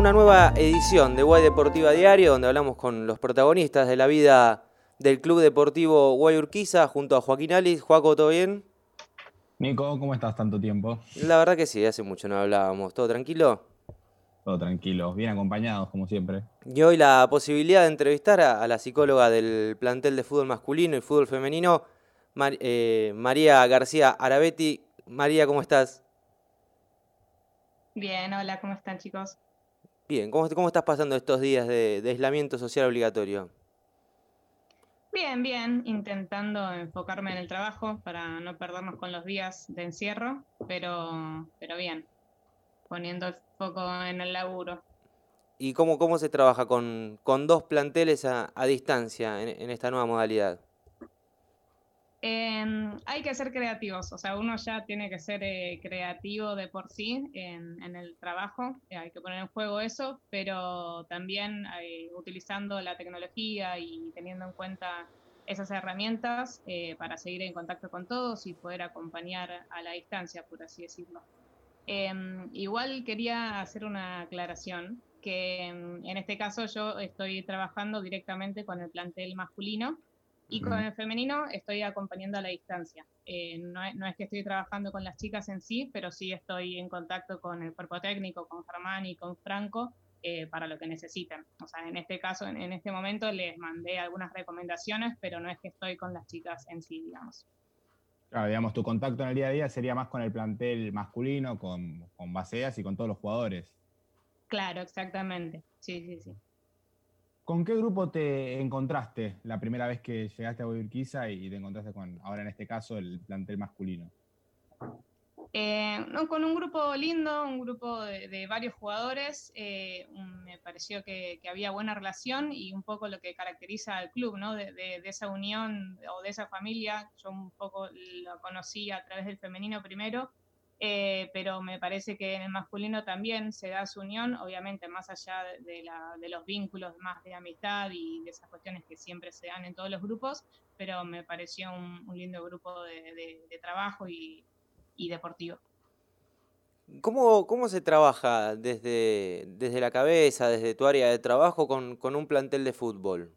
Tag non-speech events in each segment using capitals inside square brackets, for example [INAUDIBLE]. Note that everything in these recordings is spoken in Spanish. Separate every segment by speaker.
Speaker 1: una nueva edición de Guay Deportiva Diario, donde hablamos con los protagonistas de la vida del Club Deportivo Guay Urquiza, junto a Joaquín Alis. Joaco, ¿todo bien?
Speaker 2: Nico, ¿cómo estás tanto tiempo?
Speaker 1: La verdad que sí, hace mucho no hablábamos. ¿Todo tranquilo?
Speaker 2: Todo tranquilo, bien acompañados como siempre.
Speaker 1: Y hoy la posibilidad de entrevistar a, la psicóloga del plantel de fútbol masculino y fútbol femenino, eh, María García Arabetti. María, ¿cómo estás?
Speaker 3: Bien, hola, ¿cómo están chicos?
Speaker 1: Bien, ¿cómo, cómo estás pasando estos días de, aislamiento social obligatorio?
Speaker 3: Bien, bien, intentando enfocarme en el trabajo para no perdernos con los días de encierro, pero, pero bien, poniendo el foco en el laburo.
Speaker 1: ¿Y cómo, cómo se trabaja con, dos planteles a, distancia en, esta nueva modalidad?
Speaker 3: Em, hay que ser creativos, o sea, uno ya tiene que ser eh, creativo de por sí en, el trabajo, eh, hay que poner en juego eso, pero también eh, utilizando la tecnología y teniendo en cuenta esas herramientas para seguir en contacto con todos y poder acompañar a la distancia, por así decirlo. Em, igual quería hacer una aclaración, que em, en este caso yo estoy trabajando directamente con el plantel masculino, y con el femenino estoy acompañando a la distancia. Eh, no, es que estoy trabajando con las chicas en sí, pero sí estoy en contacto con el cuerpo técnico, con Germán y con Franco eh, para lo que necesiten. O sea, en este caso, en, este momento les mandé algunas recomendaciones, pero no es que estoy con las chicas en sí, digamos.
Speaker 2: Claro, digamos, tu contacto en el día a día sería más con el plantel masculino, con, con baseas y con todos los jugadores.
Speaker 3: Claro, exactamente. Sí, sí, sí.
Speaker 2: ¿Con qué grupo te encontraste la primera vez que llegaste a Urquiza y te encontraste con, ahora en este caso, el plantel masculino?
Speaker 3: Eh, no, con un grupo lindo, un grupo de, varios jugadores. Eh, me pareció que, había buena relación y un poco lo que caracteriza al club, ¿no? De, de, esa unión o de esa familia. Yo un poco lo conocí a través del femenino primero eh, pero me parece que en el masculino también se da su unión, obviamente más allá de, los vínculos más de amistad y de esas cuestiones que siempre se dan en todos los grupos, pero me pareció un, lindo grupo de, trabajo y, deportivo.
Speaker 1: ¿Cómo, ¿Cómo, se trabaja desde, desde la cabeza, desde tu área de trabajo con, con un plantel de fútbol?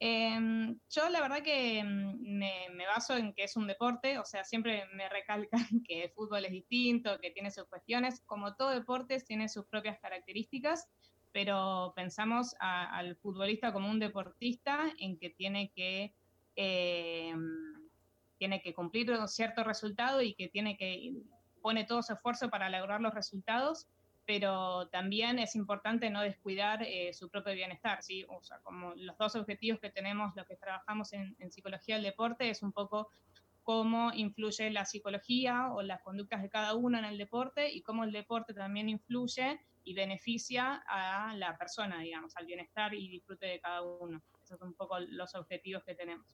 Speaker 3: Em, yo la verdad que mm, me, baso en que es un deporte, o sea, siempre me recalcan [LAUGHS] que el fútbol es distinto, que tiene sus cuestiones, como todo deporte tiene sus propias características, pero pensamos al futbolista como un deportista en que tiene que, em, tiene que cumplir un cierto resultado y que tiene que pone todo su esfuerzo para lograr los resultados pero también es importante no descuidar eh, su propio bienestar, ¿sí? O sea, como los dos objetivos que tenemos, los que trabajamos en, psicología del deporte, es un poco cómo influye la psicología o las conductas de cada uno en el deporte y cómo el deporte también influye y beneficia a la persona, digamos, al bienestar y disfrute de cada uno. Esos son un poco los objetivos que tenemos.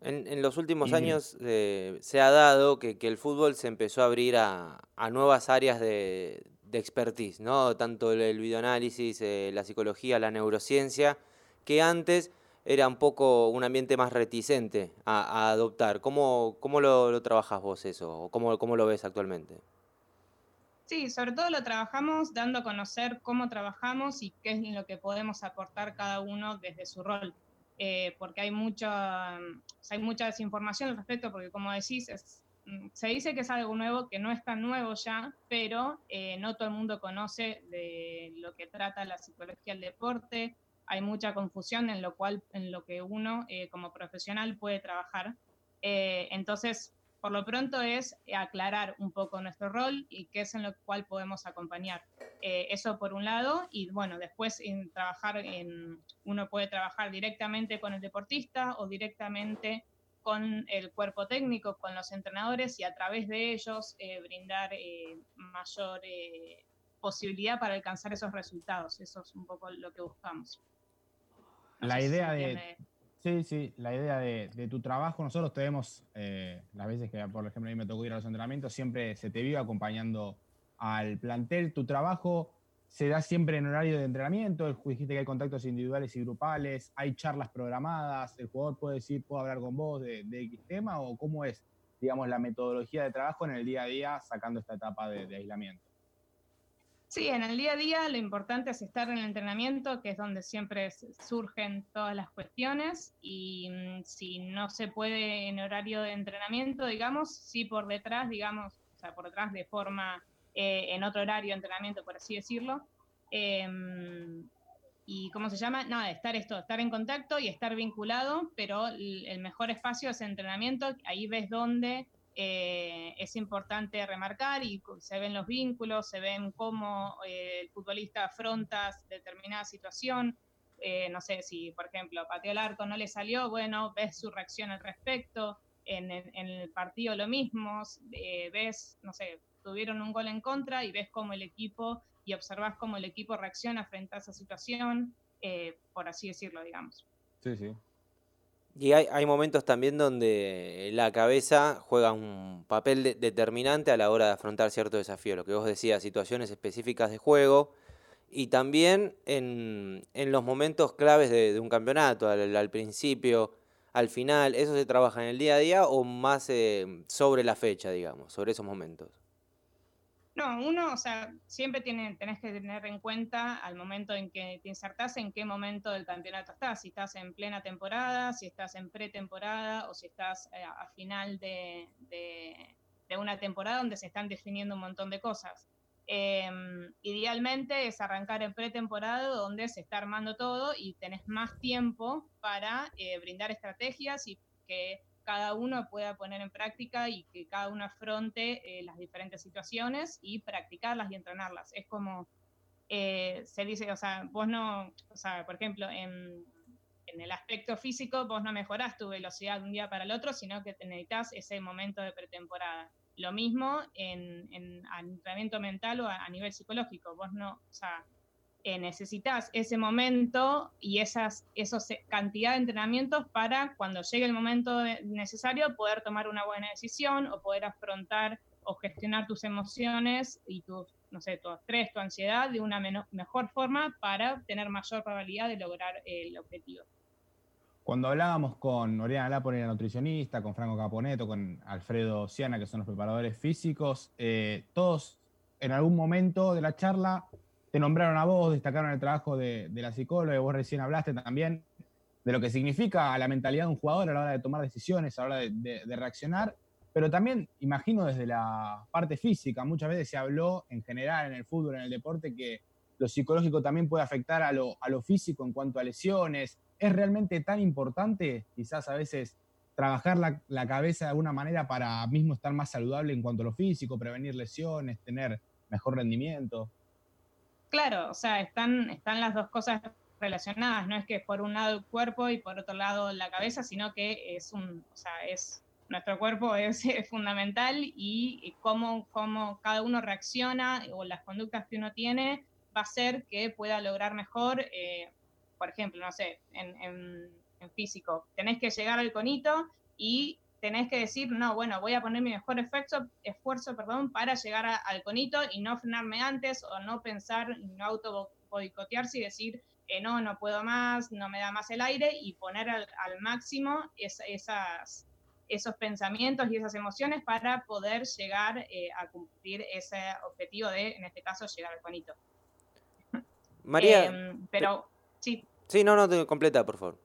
Speaker 1: En, los últimos años eh, se ha dado que, el fútbol se empezó a abrir a nuevas áreas de, de expertise, ¿no? Tanto el, videoanálisis, eh, la psicología, la neurociencia, que antes era un poco un ambiente más reticente a, adoptar. ¿Cómo, cómo lo, trabajas vos eso? ¿O cómo, cómo lo ves actualmente?
Speaker 3: Sí, sobre todo lo trabajamos dando a conocer cómo trabajamos y qué es lo que podemos aportar cada uno desde su rol. Eh, porque hay mucha, hay mucha desinformación al respecto, porque como decís, es se dice que es algo nuevo, que no es tan nuevo ya, pero eh, no todo el mundo conoce de lo que trata la psicología del deporte. Hay mucha confusión en lo cual, en lo que uno eh, como profesional puede trabajar. Eh, entonces, por lo pronto es aclarar un poco nuestro rol y qué es en lo cual podemos acompañar. eso por un lado, y bueno, después en trabajar en, uno puede trabajar directamente con el deportista o directamente con el cuerpo técnico, con los entrenadores y a través de ellos eh, brindar eh, mayor eh, posibilidad para alcanzar esos resultados. Eso es un poco lo que buscamos.
Speaker 2: la idea de... Sí, sí, la idea de, tu trabajo, nosotros tenemos, las veces que por ejemplo a mí me tocó ir a los entrenamientos, siempre se te vio acompañando al plantel. Tu trabajo se da siempre en horario de entrenamiento, dijiste que hay contactos individuales y grupales, hay charlas programadas, el jugador puede decir, puedo hablar con vos de, X tema, o cómo es, digamos, la metodología de trabajo en el día a día sacando esta etapa de, aislamiento.
Speaker 3: Sí, en el día a día lo importante es estar en el entrenamiento, que es donde siempre surgen todas las cuestiones, y mm, si no se puede en horario de entrenamiento, digamos, sí por detrás, digamos, o sea, por detrás de forma, eh, en otro horario de entrenamiento, por así decirlo. Em, y cómo se llama, nada, estar esto, estar en contacto y estar vinculado, pero el mejor espacio es entrenamiento, ahí ves dónde eh, es importante remarcar y se ven los vínculos, se ven cómo eh, el futbolista afronta determinada situación. Eh, no sé si, por ejemplo, pateó el arco, no le salió, bueno, ves su reacción al respecto. En el, partido lo mismo, ves, no sé, tuvieron un gol en contra y ves cómo el equipo y observas cómo el equipo reacciona frente a esa situación, por así decirlo, digamos.
Speaker 2: Sí, sí.
Speaker 1: Y hay, momentos también donde la cabeza juega un papel determinante a la hora de afrontar cierto desafío, lo que vos decías, situaciones específicas de juego y también en, los momentos claves de, un campeonato, al, principio, al final, ¿eso se trabaja en el día a día o más eh, sobre la fecha, digamos, sobre esos momentos?
Speaker 3: No, uno, o sea, siempre tiene, tenés que tener en cuenta al momento en que te insertás en qué momento del campeonato estás, si estás en plena temporada, si estás en pretemporada o si estás eh, a final de, una temporada donde se están definiendo un montón de cosas. Em, idealmente es arrancar en pretemporada donde se está armando todo y tenés más tiempo para eh, brindar estrategias y que cada uno pueda poner en práctica y que cada uno afronte eh, las diferentes situaciones y practicarlas y entrenarlas. Es como eh, se dice, o sea, vos no, o sea, por ejemplo, en, el aspecto físico, vos no mejorás tu velocidad de un día para el otro, sino que necesitas ese momento de pretemporada. Lo mismo en, en entrenamiento mental o a, a nivel psicológico. Vos no, o sea, eh, necesitas ese momento y esas esos eh, cantidad de entrenamientos para cuando llegue el momento necesario poder tomar una buena decisión o poder afrontar o gestionar tus emociones y tus, no sé, tu estrés, tu ansiedad de una mejor forma para tener mayor probabilidad de lograr el objetivo.
Speaker 2: Cuando hablábamos con Oriana Lapone, la nutricionista, con Franco Caponeto, con Alfredo Siana, que son los preparadores físicos, eh, todos en algún momento de la charla te nombraron a vos, destacaron el trabajo de, la psicóloga, vos recién hablaste también de lo que significa la mentalidad de un jugador a la hora de tomar decisiones, a la hora de, reaccionar, pero también imagino desde la parte física, muchas veces se habló en general en el fútbol, en el deporte, que lo psicológico también puede afectar a lo, físico en cuanto a lesiones. ¿Es realmente tan importante quizás a veces trabajar la, la, cabeza de alguna manera para mismo estar más saludable en cuanto a lo físico, prevenir lesiones, tener mejor rendimiento?
Speaker 3: Claro, o sea, están, están las dos cosas relacionadas, no es que por un lado el cuerpo y por otro lado la cabeza, sino que es un, o sea, es nuestro cuerpo es, [LAUGHS] fundamental y cómo, cómo, cada uno reacciona o las conductas que uno tiene va a hacer que pueda lograr mejor, eh, por ejemplo, no sé, en, en, en, físico, tenés que llegar al conito y tenés que decir, no, bueno, voy a poner mi mejor esfuerzo, esfuerzo perdón, para llegar al conito y no frenarme antes o no pensar, no auto boicotearse y decir, eh, no, no puedo más, no me da más el aire y poner al, máximo esas, esos pensamientos y esas emociones para poder llegar eh, a cumplir ese objetivo de, en este caso, llegar al conito. [LAUGHS]
Speaker 1: María.
Speaker 3: Em, pero, sí.
Speaker 1: Sí, no, no, te completa, por favor.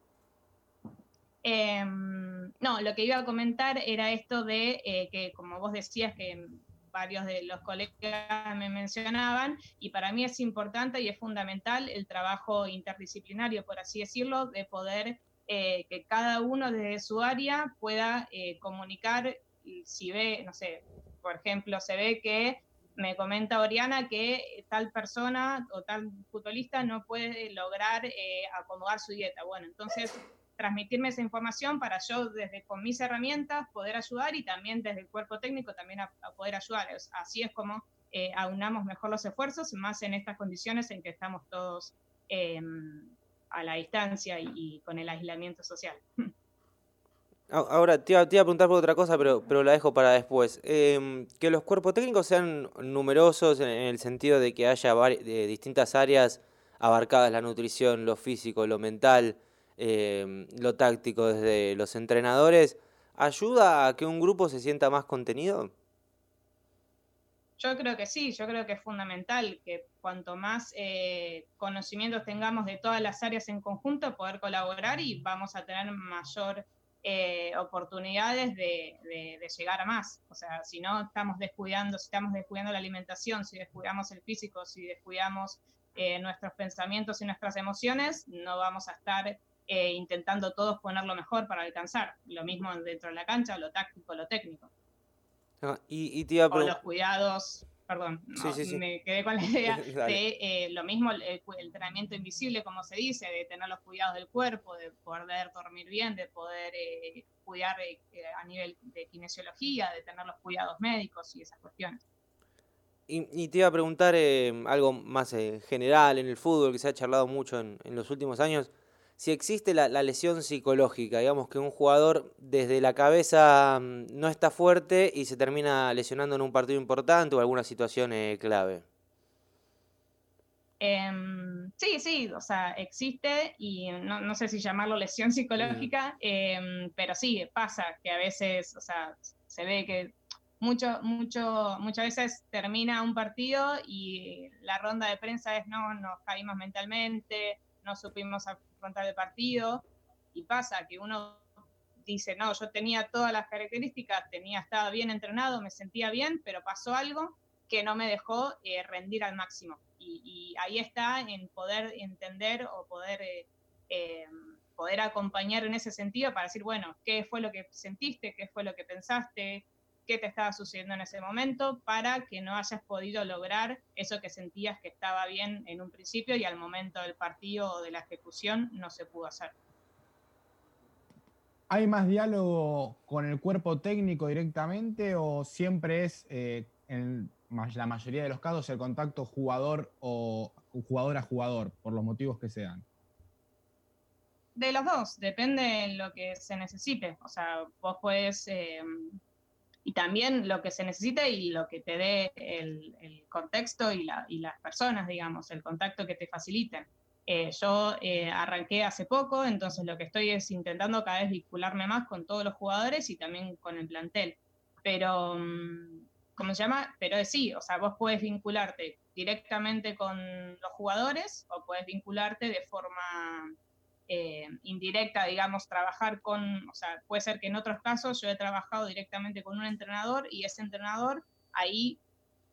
Speaker 3: Em, no, lo que iba a comentar era esto de eh, que, como vos decías, que varios de los colegas me mencionaban, y para mí es importante y es fundamental el trabajo interdisciplinario, por así decirlo, de poder eh, que cada uno desde su área pueda eh, comunicar, si ve, no sé, por ejemplo, se ve que me comenta Oriana que tal persona o tal futbolista no puede lograr acomodar su dieta. Bueno, entonces transmitirme esa información para yo desde con mis herramientas poder ayudar y también desde el cuerpo técnico también a, poder ayudar. Así es como eh, aunamos mejor los esfuerzos, más en estas condiciones en que estamos todos em, a la distancia y, con el aislamiento social.
Speaker 1: Ahora, te iba, a preguntar por otra cosa, pero, pero la dejo para después. Em, que los cuerpos técnicos sean numerosos en, el sentido de que haya de distintas áreas abarcadas, la nutrición, lo físico, lo mental, Em, lo táctico desde los entrenadores, ¿ayuda a que un grupo se sienta más contenido?
Speaker 3: Yo creo que sí, yo creo que es fundamental que cuanto más eh, conocimientos tengamos de todas las áreas en conjunto, poder colaborar y vamos a tener mayor eh, oportunidades de, llegar a más. O sea, si no estamos descuidando, si estamos descuidando la alimentación, si descuidamos el físico, si descuidamos eh, nuestros pensamientos y nuestras emociones, no vamos a estar intentando todos poner lo mejor para alcanzar. Lo mismo dentro de la cancha, lo táctico, lo técnico.
Speaker 1: Ah, y, te
Speaker 3: o los cuidados, perdón, me quedé con la [LAUGHS] idea de eh, lo mismo el, entrenamiento invisible, como se dice, de tener los cuidados del cuerpo, de poder dormir bien, de poder eh, cuidar eh, a nivel de kinesiología, de tener los cuidados médicos y esas cuestiones.
Speaker 1: Y, te iba a preguntar algo más general en el fútbol, que se ha charlado mucho en los últimos años si existe la, lesión psicológica, digamos que un jugador desde la cabeza mm, no está fuerte y se termina lesionando en un partido importante o alguna situación eh, clave.
Speaker 3: Em, sí, sí, o sea, existe y no, sé si llamarlo lesión psicológica, em, pero sí, pasa que a veces, o sea, se ve que mucho, mucho, muchas veces termina un partido y la ronda de prensa es no, nos caímos mentalmente, no supimos afrontar el partido y pasa que uno dice, no, yo tenía todas las características, tenía, estaba bien entrenado, me sentía bien, pero pasó algo que no me dejó eh, rendir al máximo. Y, ahí está en poder entender o poder, eh, eh, poder acompañar en ese sentido para decir, bueno, ¿qué fue lo que sentiste? ¿Qué fue lo que pensaste? Qué te estaba sucediendo en ese momento para que no hayas podido lograr eso que sentías que estaba bien en un principio y al momento del partido o de la ejecución no se pudo hacer.
Speaker 2: ¿Hay más diálogo con el cuerpo técnico directamente o siempre es, eh, en la mayoría de los casos, el contacto jugador o jugador a jugador, por los motivos que sean?
Speaker 3: De los dos, depende de lo que se necesite. O sea, vos puedes eh, y también lo que se necesita y lo que te dé el, contexto y, las personas, digamos, el contacto que te faciliten. Eh, yo eh, arranqué hace poco, entonces lo que estoy es intentando cada vez vincularme más con todos los jugadores y también con el plantel. Pero, mm, ¿cómo se llama? Pero sí, o sea, vos puedes vincularte directamente con los jugadores o puedes vincularte de forma eh, indirecta, digamos, trabajar con, o sea, puede ser que en otros casos yo he trabajado directamente con un entrenador y ese entrenador ahí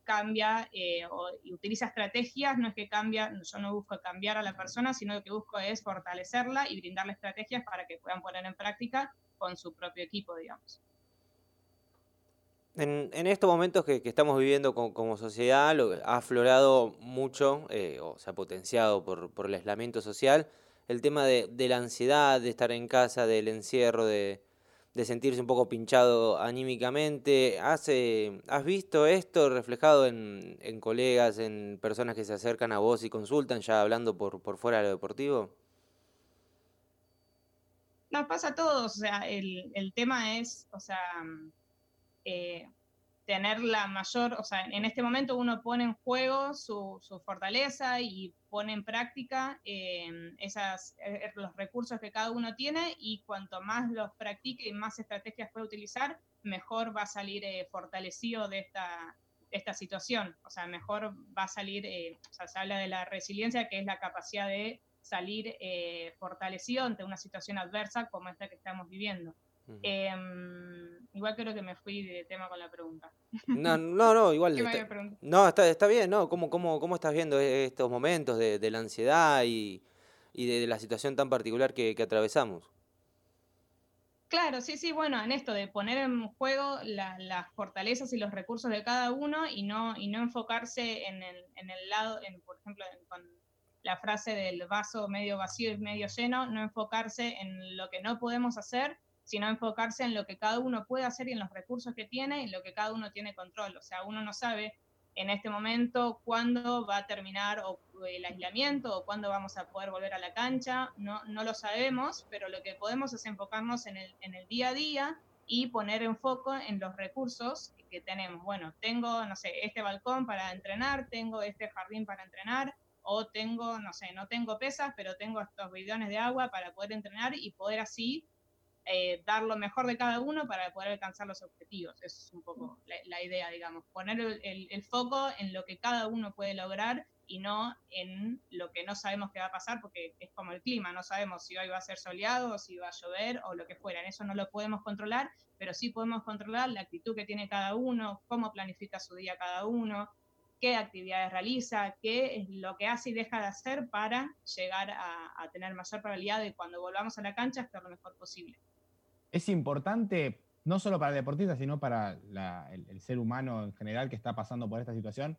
Speaker 3: cambia eh, o, y utiliza estrategias, no es que cambia, yo no busco cambiar a la persona, sino lo que busco es fortalecerla y brindarle estrategias para que puedan poner en práctica con su propio equipo, digamos.
Speaker 1: En, estos momentos que, estamos viviendo como, sociedad, lo, ha aflorado mucho eh, o se ha potenciado por, por el aislamiento social el tema de, la ansiedad, de estar en casa, del encierro, de, sentirse un poco pinchado anímicamente. ¿Has, ¿has visto esto reflejado en, colegas, en personas que se acercan a vos y consultan, ya hablando por, por fuera de lo deportivo?
Speaker 3: Nos pasa a todos, o sea, el, tema es, o sea, eh, tener la mayor, o sea, en este momento uno pone en juego su, fortaleza y pone en práctica em, esas, eh, los recursos que cada uno tiene y cuanto más los practique y más estrategias puede utilizar, mejor va a salir eh, fortalecido de esta, esta situación. O sea, mejor va a salir, eh, o sea, se habla de la resiliencia, que es la capacidad de salir fortalecido ante una situación adversa como esta que estamos viviendo. Em, igual creo que me fui de tema con la pregunta.
Speaker 1: No, no, no igual. [LAUGHS] no, está, está bien, ¿no? ¿Cómo, cómo, cómo estás viendo e, estos momentos de, la ansiedad y, de, la situación tan particular que, atravesamos?
Speaker 3: Claro, sí, sí, bueno, en esto de poner en juego las fortalezas y los recursos de cada uno y no, y no enfocarse en el, en el lado, en, por ejemplo, con la frase del vaso medio vacío y medio lleno, no enfocarse en lo que no podemos hacer, sino enfocarse en lo que cada uno puede hacer y en los recursos que tiene y en lo que cada uno tiene control. O sea, uno no sabe en este momento cuándo va a terminar el aislamiento o cuándo vamos a poder volver a la cancha, no, no lo sabemos, pero lo que podemos es enfocarnos en el, en el día a día y poner en foco en los recursos que tenemos. Bueno, tengo, no sé, este balcón para entrenar, tengo este jardín para entrenar, o tengo, no sé, no tengo pesas, pero tengo estos bidones de agua para poder entrenar y poder así eh, dar lo mejor de cada uno para poder alcanzar los objetivos. Esa es un poco la, idea, digamos, poner el, foco en lo que cada uno puede lograr y no en lo que no sabemos qué va a pasar, porque es como el clima, no sabemos si hoy va a ser soleado si va a llover o lo que fuera. En eso no lo podemos controlar, pero sí podemos controlar la actitud que tiene cada uno, cómo planifica su día cada uno, qué actividades realiza, qué es lo que hace y deja de hacer para llegar a, tener mayor probabilidad de cuando volvamos a la cancha estar lo mejor posible
Speaker 2: es importante, no solo para el deportista, sino para el, ser humano en general que está pasando por esta situación,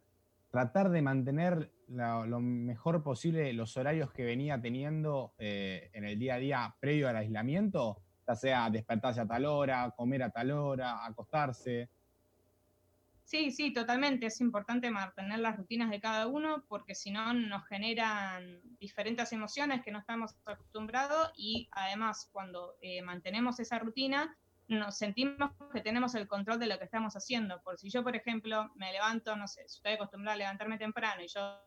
Speaker 2: tratar de mantener lo mejor posible los horarios que venía teniendo eh, en el día a día previo al aislamiento, ya sea despertarse a tal hora, comer a tal hora, acostarse.
Speaker 3: Sí, sí, totalmente. Es importante mantener las rutinas de cada uno porque si no nos generan diferentes emociones que no estamos acostumbrados y además cuando eh, mantenemos esa rutina nos sentimos que tenemos el control de lo que estamos haciendo. Por si yo, por ejemplo, me levanto, no sé, estoy acostumbrado a levantarme temprano y yo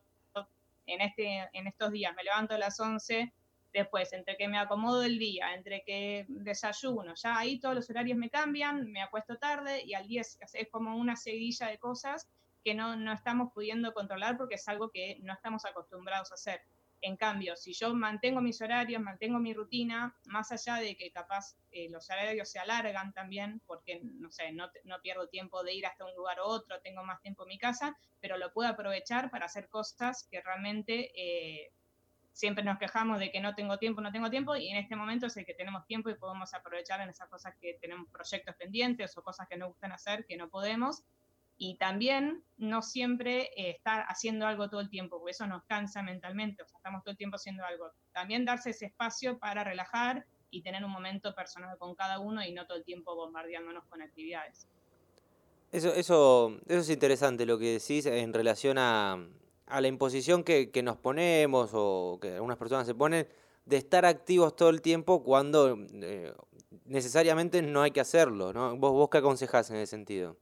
Speaker 3: en, este, en estos días me levanto a las 11 Después, entre que me acomodo el día, entre que desayuno, ya ahí todos los horarios me cambian, me acuesto tarde y al día es, como una seguilla de cosas que no, no, estamos pudiendo controlar porque es algo que no estamos acostumbrados a hacer. En cambio, si yo mantengo mis horarios, mantengo mi rutina, más allá de que capaz eh, los horarios se alargan también, porque no sé, no, no, pierdo tiempo de ir hasta un lugar u otro, tengo más tiempo en mi casa, pero lo puedo aprovechar para hacer cosas que realmente eh, siempre nos quejamos de que no tengo tiempo, no tengo tiempo, y en este momento es el que tenemos tiempo y podemos aprovechar en esas cosas que tenemos proyectos pendientes o cosas que nos gustan hacer que no podemos. Y también no siempre eh, estar haciendo algo todo el tiempo, porque eso nos cansa mentalmente, o sea, estamos todo el tiempo haciendo algo. También darse ese espacio para relajar y tener un momento personal con cada uno y no todo el tiempo bombardeándonos con actividades.
Speaker 1: Eso, eso, eso es interesante lo que decís en relación a, a la imposición que, nos ponemos o que algunas personas se ponen de estar activos todo el tiempo cuando eh, necesariamente no hay que hacerlo, ¿no? ¿Vos, ¿Vos qué aconsejás en ese sentido?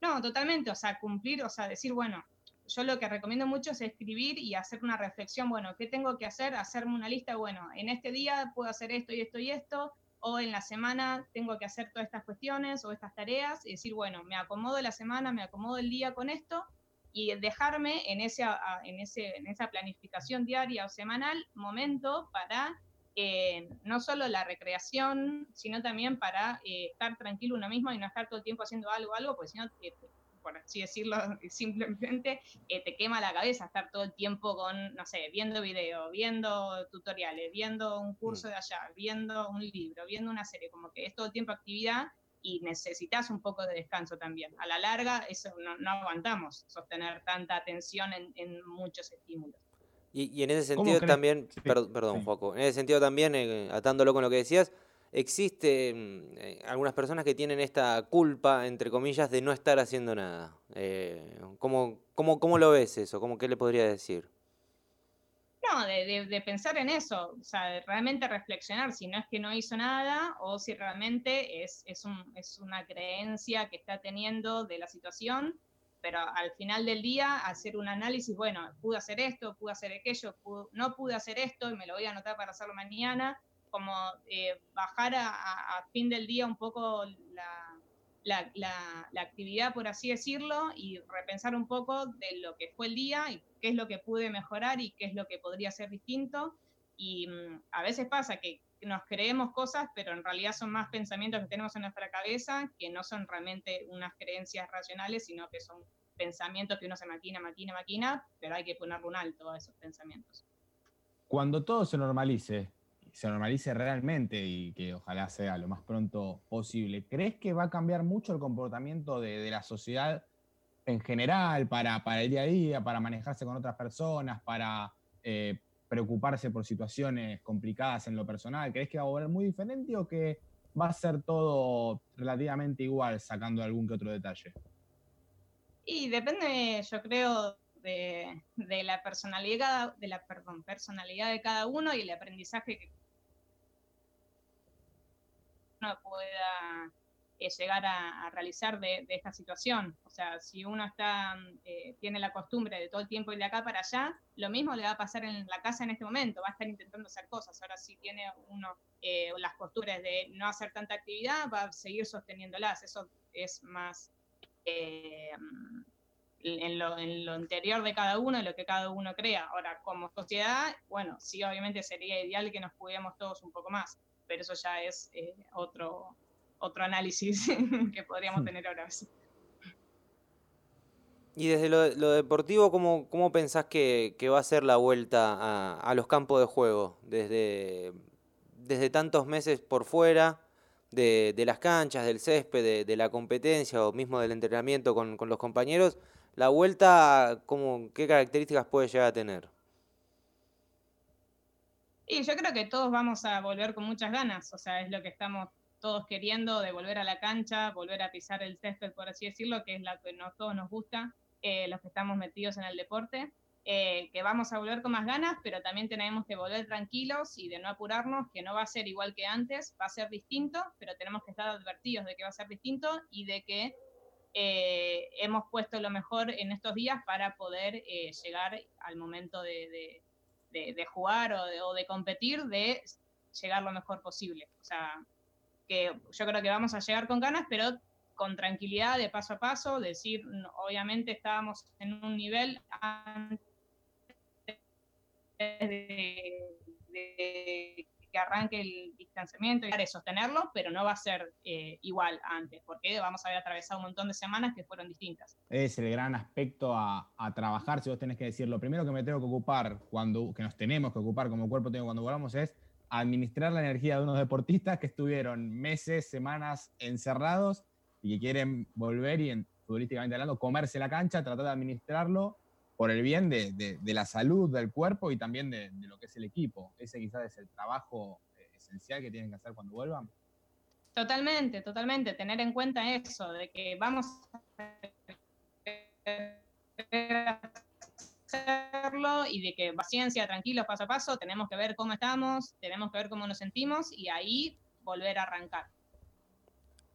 Speaker 3: No, totalmente, o sea, cumplir, o sea, decir, bueno, yo lo que recomiendo mucho es escribir y hacer una reflexión, bueno, ¿qué tengo que hacer? Hacerme una lista, bueno, en este día puedo hacer esto y esto y esto, o en la semana tengo que hacer todas estas cuestiones o estas tareas, y decir, bueno, me acomodo la semana, me acomodo el día con esto, y dejarme en, ese, en, ese, en esa planificación diaria o semanal momento para eh, no solo la recreación, sino también para eh, estar tranquilo uno mismo y no estar todo el tiempo haciendo algo, algo, porque si no, eh, por así decirlo, [LAUGHS] simplemente te quema la cabeza estar todo el tiempo con, no sé, viendo videos, viendo tutoriales, viendo un curso mm. de allá, viendo un libro, viendo una serie, como que es todo el tiempo actividad y necesitas un poco de descanso también. A la larga, eso no, aguantamos, sostener tanta atención en, muchos estímulos.
Speaker 1: Y, en ese sentido también, perdón, un poco, en ese sentido también, eh, atándolo con lo que decías, existe mm, eh, algunas personas que tienen esta culpa, entre comillas, de no estar haciendo nada. Eh, ¿cómo, cómo, cómo, lo ves eso? ¿Cómo, ¿Qué le podría decir?
Speaker 3: No, de, pensar en eso, o sea, de realmente reflexionar si no es que no hizo nada o si realmente es, es, un, es una creencia que está teniendo de la situación, pero al final del día hacer un análisis, bueno, pude hacer esto, pude hacer aquello, no pude hacer esto y me lo voy a anotar para hacerlo mañana, como eh, bajar a, fin del día un poco la, la, actividad, por así decirlo, y repensar un poco de lo que fue el día y qué es lo que pude mejorar y qué es lo que podría ser distinto. Y mm, a veces pasa que nos creemos cosas, pero en realidad son más pensamientos que tenemos en nuestra cabeza, que no son realmente unas creencias racionales, sino que son pensamientos que uno se maquina, maquina, maquina, pero hay que ponerle un alto a esos pensamientos.
Speaker 2: Cuando todo se normalice, se normalice realmente y que ojalá sea lo más pronto posible, ¿crees que va a cambiar mucho el comportamiento de, la sociedad en general para, para, el día a día, para manejarse con otras personas, para eh, preocuparse por situaciones complicadas en lo personal? ¿Crees que va a volver muy diferente o que va a ser todo relativamente igual, sacando algún que otro detalle?
Speaker 3: Y depende, yo creo, de, de, la personalidad, de la perdón, personalidad de cada uno y el aprendizaje que pueda eh, llegar a, realizar de, esta situación. O sea, si uno está, eh, tiene la costumbre de todo el tiempo ir de acá para allá, lo mismo le va a pasar en la casa en este momento, va a estar intentando hacer cosas. Ahora si tiene uno las costumbres de no hacer tanta actividad, va a seguir sosteniéndolas. Eso es más en lo, en lo interior de cada uno, en lo que cada uno crea. Ahora, como sociedad, bueno, sí, obviamente sería ideal que nos cuidemos todos un poco más, pero eso ya es eh, otro, otro análisis [LAUGHS] que podríamos hmm. tener ahora.
Speaker 1: Y desde lo, deportivo, ¿cómo, cómo pensás que, va a ser la vuelta a, los campos de juego? Desde, desde tantos meses por fuera, de, las canchas, del césped, de, de, la competencia o mismo del entrenamiento con, con los compañeros, la vuelta, ¿cómo, ¿qué características puede llegar a tener?
Speaker 3: Y yo creo que todos vamos a volver con muchas ganas, o sea, es lo que estamos todos queriendo de volver a la cancha, volver a pisar el césped, por así decirlo, que es lo que a todos nos gusta, eh, los que estamos metidos en el deporte, eh, que vamos a volver con más ganas, pero también tenemos que volver tranquilos y de no apurarnos, que no va a ser igual que antes, va a ser distinto, pero tenemos que estar advertidos de que va a ser distinto y de que eh, hemos puesto lo mejor en estos días para poder llegar al momento de, jugar o, de, competir, de llegar lo mejor posible. O sea, que yo creo que vamos a llegar con ganas, pero con tranquilidad, de paso a paso, decir, obviamente estábamos en un nivel antes de, que arranque el distanciamiento y sostenerlo, pero no va a ser eh, igual antes, porque vamos a haber atravesado un montón de semanas que fueron distintas.
Speaker 2: Es el gran aspecto a, trabajar, si vos tenés que decir, lo primero que me tengo que ocupar, cuando, que nos tenemos que ocupar como cuerpo tengo cuando volvamos es administrar la energía de unos deportistas que estuvieron meses, semanas encerrados y que quieren volver y, en, futbolísticamente hablando, comerse la cancha, tratar de administrarlo por el bien de, la salud del cuerpo y también de, lo que es el equipo. Ese quizás es el trabajo esencial que tienen que hacer cuando vuelvan.
Speaker 3: Totalmente, totalmente. Tener en cuenta eso, de que vamos a hacerlo y de que paciencia, tranquilo, paso a paso, tenemos que ver cómo estamos, tenemos que ver cómo nos sentimos y ahí volver a arrancar.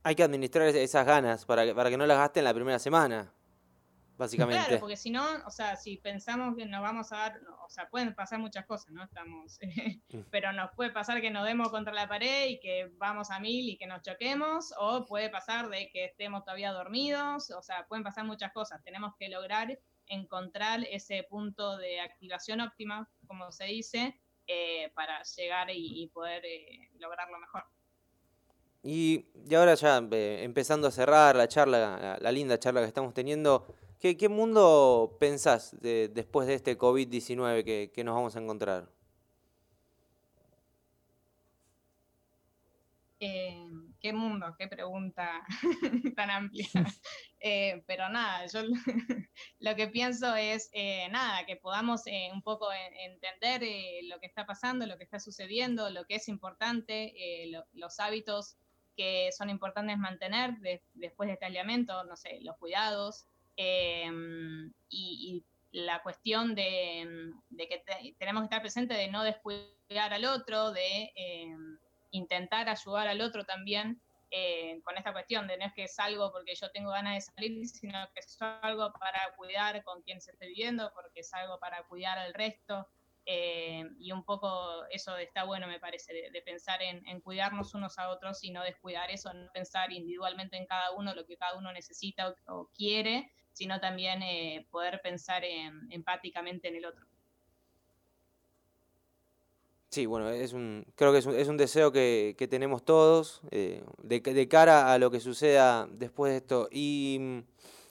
Speaker 1: Hay que administrar esas ganas para para que no las gasten la primera semana básicamente.
Speaker 3: Claro, porque si no, o sea, si pensamos que nos vamos a dar, o sea, pueden pasar muchas cosas, ¿no? Estamos, [LAUGHS] mm. pero nos puede pasar que nos demos contra la pared y que vamos a mil y que nos choquemos, o puede pasar de que estemos todavía dormidos, o sea, pueden pasar muchas cosas. Tenemos que lograr encontrar ese punto de activación óptima, como se dice, eh, para llegar y, poder eh, lograrlo mejor.
Speaker 1: Y, y, ahora ya eh, empezando a cerrar la charla, la linda charla que estamos teniendo, ¿Qué, mundo pensás después de este COVID-19 que, nos vamos a encontrar?
Speaker 3: Eh, ¿Qué mundo? ¿Qué pregunta [LAUGHS] tan amplia? [LAUGHS] Eh, pero nada, yo [LAUGHS] lo que pienso es, eh, nada, que podamos un poco entender lo que está pasando, lo que está sucediendo, lo que es importante, los hábitos que son importantes mantener después de este aislamiento, no sé, los cuidados, Em, y, la cuestión de, que tenemos que estar presentes de no descuidar al otro, de em, intentar ayudar al otro también eh, con esta cuestión de no es que salgo porque yo tengo ganas de salir, sino que salgo para cuidar con quien se esté viviendo, porque salgo para cuidar al resto. Eh, y un poco eso está bueno, me parece, de, pensar en, cuidarnos unos a otros y no descuidar eso, no pensar individualmente en cada uno lo que cada uno necesita o quiere, sino también eh, poder pensar empáticamente en el otro.
Speaker 1: Sí, bueno, es un, creo que es un, es un deseo que, tenemos todos eh, de, cara a lo que suceda después de esto. Y,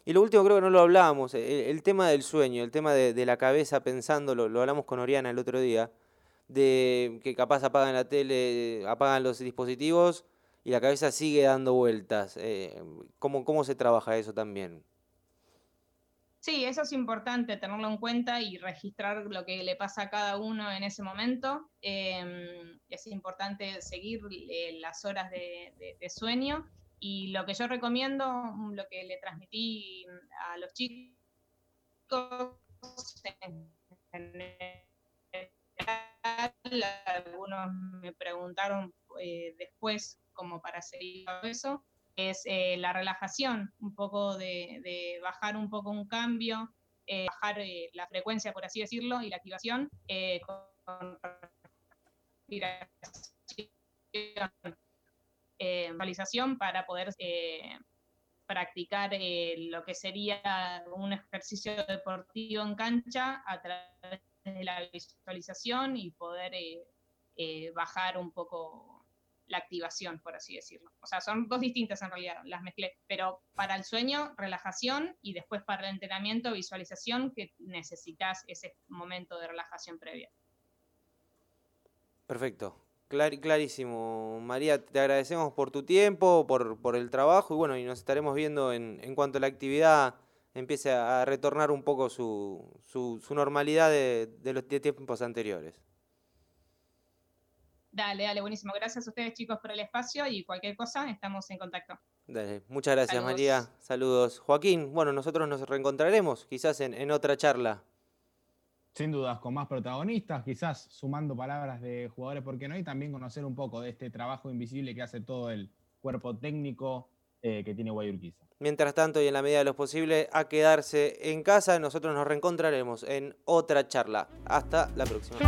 Speaker 1: y lo último creo que no lo hablábamos, el, tema del sueño, el tema de, la cabeza pensando, lo, hablamos con Oriana el otro día, de que capaz apagan la tele, apagan los dispositivos y la cabeza sigue dando vueltas. Eh, ¿cómo, ¿Cómo se trabaja eso también?
Speaker 3: Sí, eso es importante tenerlo en cuenta y registrar lo que le pasa a cada uno en ese momento. Em, es importante seguir eh, las horas de, sueño y lo que yo recomiendo, mm, lo que le transmití a los chicos, algunos me preguntaron eh, después como para seguir eso, es eh, la relajación, un poco de, bajar un poco un cambio, eh, bajar eh, la frecuencia, por así decirlo, y la activación con respiración, para poder practicar lo que sería un ejercicio deportivo en cancha a través de la visualización y poder bajar un poco la activación, por así decirlo. O sea, son dos distintas en realidad, las mezclé, pero para el sueño, relajación y después para el entrenamiento, visualización, que necesitas ese momento de relajación previa.
Speaker 1: Perfecto. clarísimo. María, te agradecemos por tu tiempo, por, por el trabajo y bueno, y nos estaremos viendo en, en cuanto la actividad empiece a retornar un poco su, su, normalidad de, de los tiempos anteriores.
Speaker 3: Dale, dale, buenísimo. Gracias a ustedes chicos por el espacio y cualquier cosa estamos en contacto.
Speaker 1: Dale, muchas gracias María. Saludos. Joaquín, bueno, nosotros nos reencontraremos quizás en, otra charla.
Speaker 2: Sin dudas, con más protagonistas, quizás sumando palabras de jugadores, ¿por qué no? Y también conocer un poco de este trabajo invisible que hace todo el cuerpo técnico eh, que tiene Guayurquiza.
Speaker 1: Mientras tanto, y en la medida de lo posible, a quedarse en casa, nosotros nos reencontraremos en otra charla. Hasta la próxima.